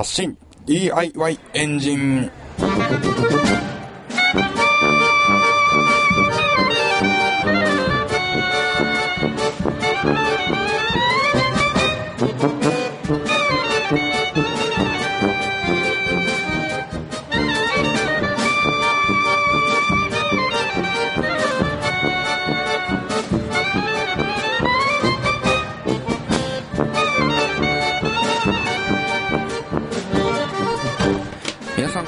発信。DIY エンジン。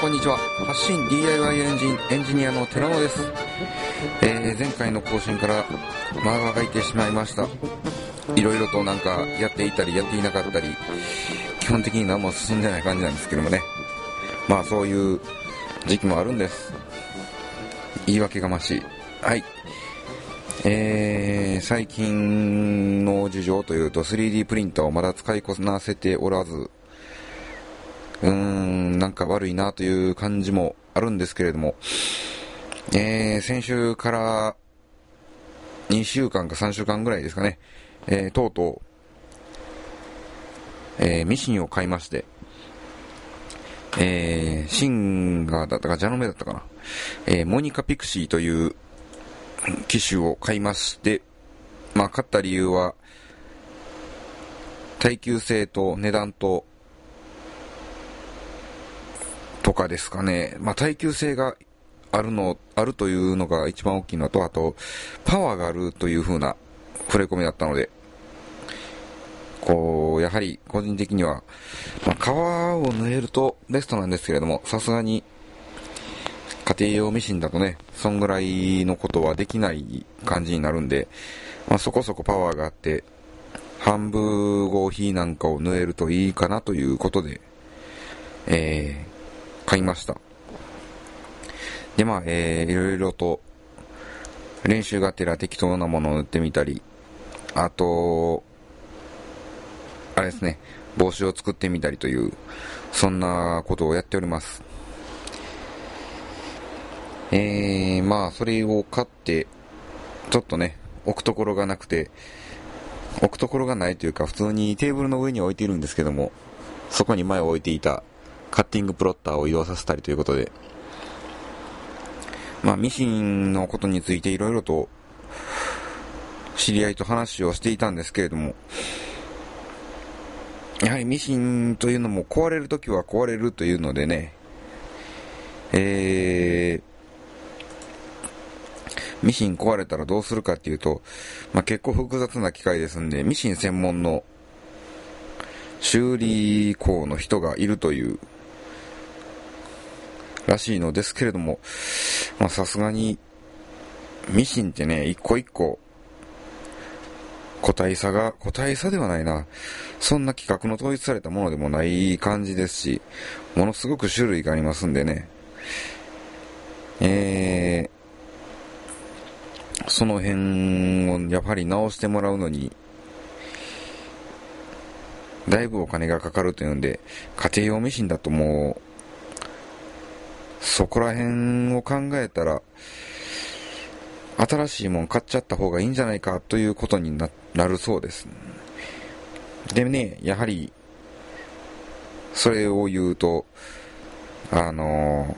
こんにちは。発信 DIY エンジンエンジニアの寺野です、えー前回の更新から間が空いてしまいました。いろいろとなんかやっていたりやっていなかったり基本的に何も進んでない感じなんですけどもね。まあそういう時期もあるんです。言い訳がましい。はい。えー、最近の事情というと 3D プリンターをまだ使いこなせておらず。うーん、なんか悪いなという感じもあるんですけれども、えー、先週から2週間か3週間ぐらいですかね、えー、とうとう、えー、ミシンを買いまして、えー、シンガーだったか、ジャノメだったかな、えー、モニカピクシーという機種を買いまして、まあ、買った理由は、耐久性と値段と、とかですかね。まあ、耐久性があるの、あるというのが一番大きいのと、あと、パワーがあるという風な触れ込みだったので、こう、やはり個人的には、まあ、皮を縫えるとベストなんですけれども、さすがに家庭用ミシンだとね、そんぐらいのことはできない感じになるんで、まあ、そこそこパワーがあって、半分合皮なんかを縫えるといいかなということで、えー、買いました。で、まあ、えー、いろいろと、練習がてら適当なものを塗ってみたり、あと、あれですね、帽子を作ってみたりという、そんなことをやっております。えー、まあ、それを買って、ちょっとね、置くところがなくて、置くところがないというか、普通にテーブルの上に置いているんですけども、そこに前を置いていたカッティングプロッターを移動させたりということで、まあ、ミシンのことについていろいろと、知り合いと話をしていたんですけれども、やはりミシンというのも壊れるときは壊れるというのでね、えー、ミシン壊れたらどうするかっていうと、まあ、結構複雑な機械ですんで、ミシン専門の修理工の人がいるという、らしいのですけれども、まさすがに、ミシンってね、一個一個、個体差が、個体差ではないな。そんな規格の統一されたものでもない感じですし、ものすごく種類がありますんでね。えー、その辺をやはり直してもらうのに、だいぶお金がかかるというんで、家庭用ミシンだともう、そこら辺を考えたら、新しいもん買っちゃった方がいいんじゃないかということにななるそうです。でね、やはり、それを言うと、あの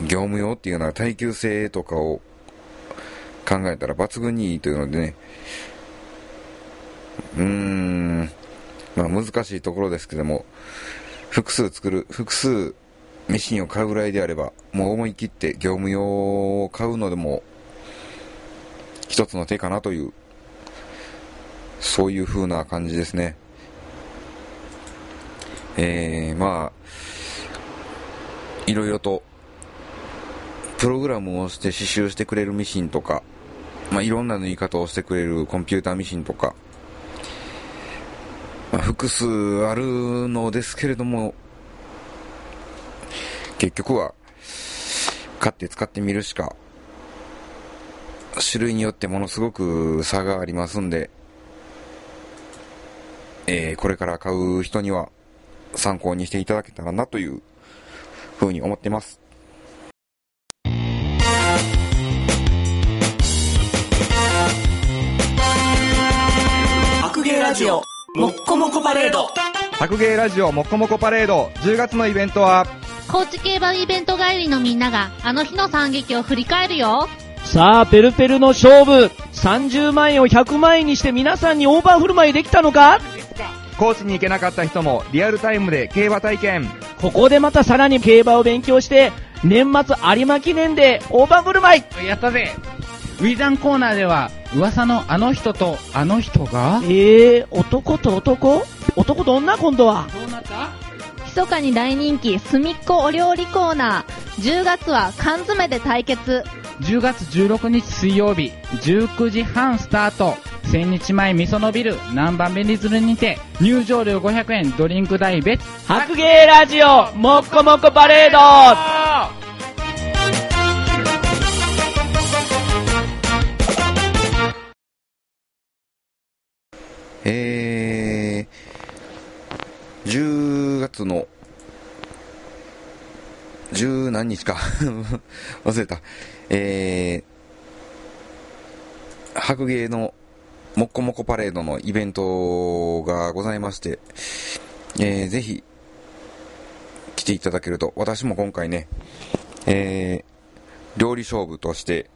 業務用っていうのは耐久性とかを考えたら抜群にいいというのでね、うーん、まあ難しいところですけども、複数作る、複数ミシンを買うぐらいであれば、もう思い切って業務用を買うのでも、一つの手かなという、そういう風な感じですね。えー、まあ、いろいろと、プログラムをして刺繍してくれるミシンとか、まあ、いろんな縫い方をしてくれるコンピューターミシンとか、まあ、複数あるのですけれども、結局は、買って使ってみるしか、種類によってものすごく差がありますんで、えー、これから買う人には参考にしていただけたらなというふうに思ってます。白芸ラジオもっこもこパレード白芸ラジオもこもこパレード10月のイベントは高知競馬イベント帰りのみんながあの日の惨劇を振り返るよ。さあ、ペルペルの勝負。30万円を100万円にして皆さんにオーバー振る舞いできたのか？高知に行けなかった人もリアルタイムで競馬体験。ここでまたさらに競馬を勉強して、年末有馬記念でオーバー振る舞い。やったぜ。ウィザンコーナーでは噂のあの人とあの人が？えー、男と男？男と女？今度は。どうなった？密かに大人気すみっこお料理コーナー。10月は缶詰で対決。10月16日水曜日19時半スタート。千日前味噌のビル南蛮便利鶴にて入場料500円ドリンク代別。白芸ラジオもっこもこパレード。えー、10月の、十何日か 忘れた。えー、白芸のもっこもこパレードのイベントがございまして、えー、ぜひ、来ていただけると、私も今回ね、えー、料理勝負として、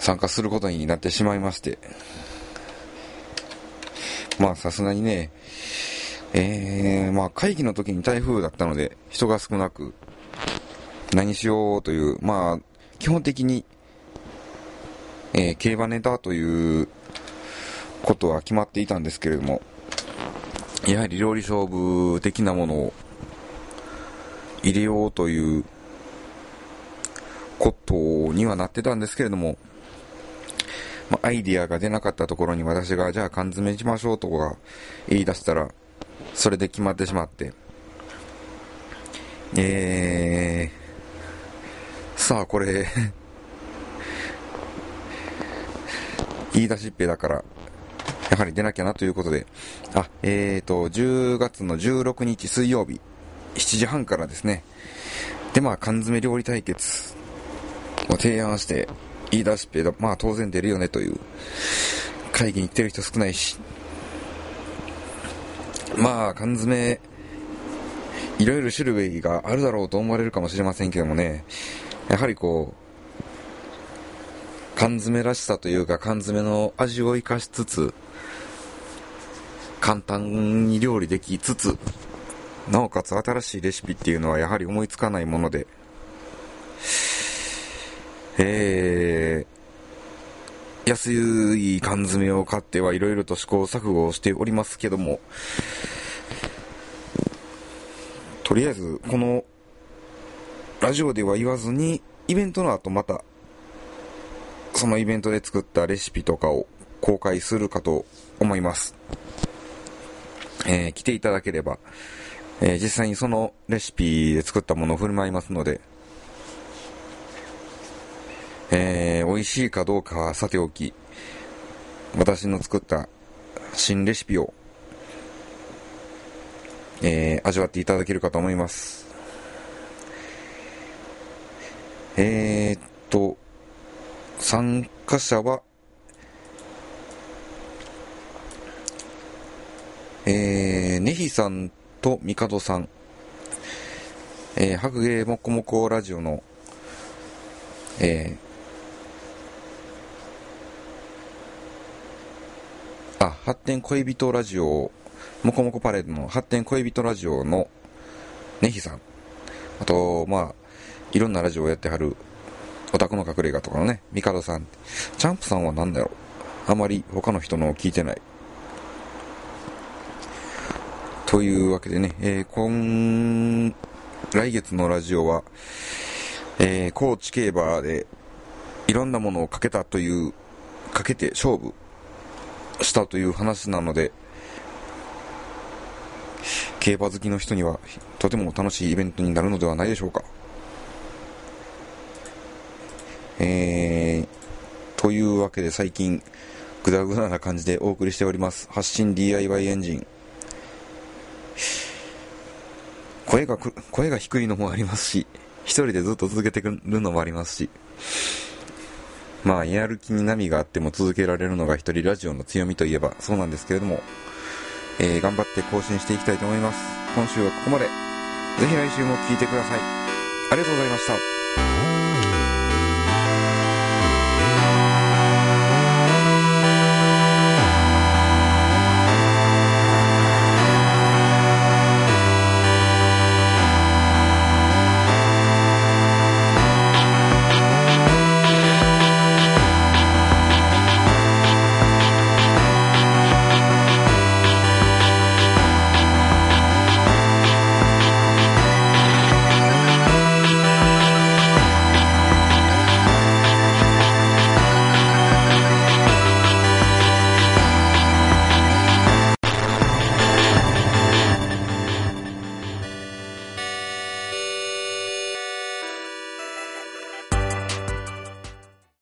参加することになってしまいまして、まあさすがにね、えー、まあ会議の時に台風だったので人が少なく何しようという、まあ基本的に、えー競馬ネタということは決まっていたんですけれども、やはり料理勝負的なものを入れようということにはなってたんですけれども、まあ、アイディアが出なかったところに私が、じゃあ缶詰しましょうとか言い出したら、それで決まってしまって。えー、さあこれ、言い出しっぺだから、やはり出なきゃなということで、あ、えーと、10月の16日水曜日、7時半からですね。で、まあ、缶詰料理対決を提案して、言い出しっぺだ、まあ当然出るよねという、会議に来てる人少ないし、まあ缶詰、いろいろ種類があるだろうと思われるかもしれませんけどもね、やはりこう、缶詰らしさというか缶詰の味を生かしつつ、簡単に料理できつつ、なおかつ新しいレシピっていうのはやはり思いつかないもので、えー、安い缶詰を買ってはいろいろと試行錯誤をしておりますけども、とりあえず、この、ラジオでは言わずに、イベントの後また、そのイベントで作ったレシピとかを公開するかと思います。えー来ていただければ、えー実際にそのレシピで作ったものを振る舞いますので、えー美味しいかどうかはさておき、私の作った新レシピを、えー味わっていただけるかと思います。えーっと、参加者は、えー、ねひさんとみかどさん、えー、白芸もこもこラジオの、えー、あ、発展恋人ラジオ、もこもこパレードの発展恋人ラジオのねひさん、あと、まあ、いろんなラジオをやってはる、オタクの隠れ家とかのね、ミカドさん。チャンプさんは何だろう？あまり他の人のを聞いてない。というわけでね、えー、今、来月のラジオは、えー、高知競馬で、いろんなものをかけたという、かけて勝負したという話なので、競馬好きの人には、とても楽しいイベントになるのではないでしょうか。えー、というわけで最近、ぐだぐだな感じでお送りしております。発信 DIY エンジン。声が、声が低いのもありますし、一人でずっと続けてくるのもありますし、まあ、やる気に波があっても続けられるのが一人ラジオの強みといえばそうなんですけれども、えー頑張って更新していきたいと思います。今週はここまで。ぜひ来週も聴いてください。ありがとうございました。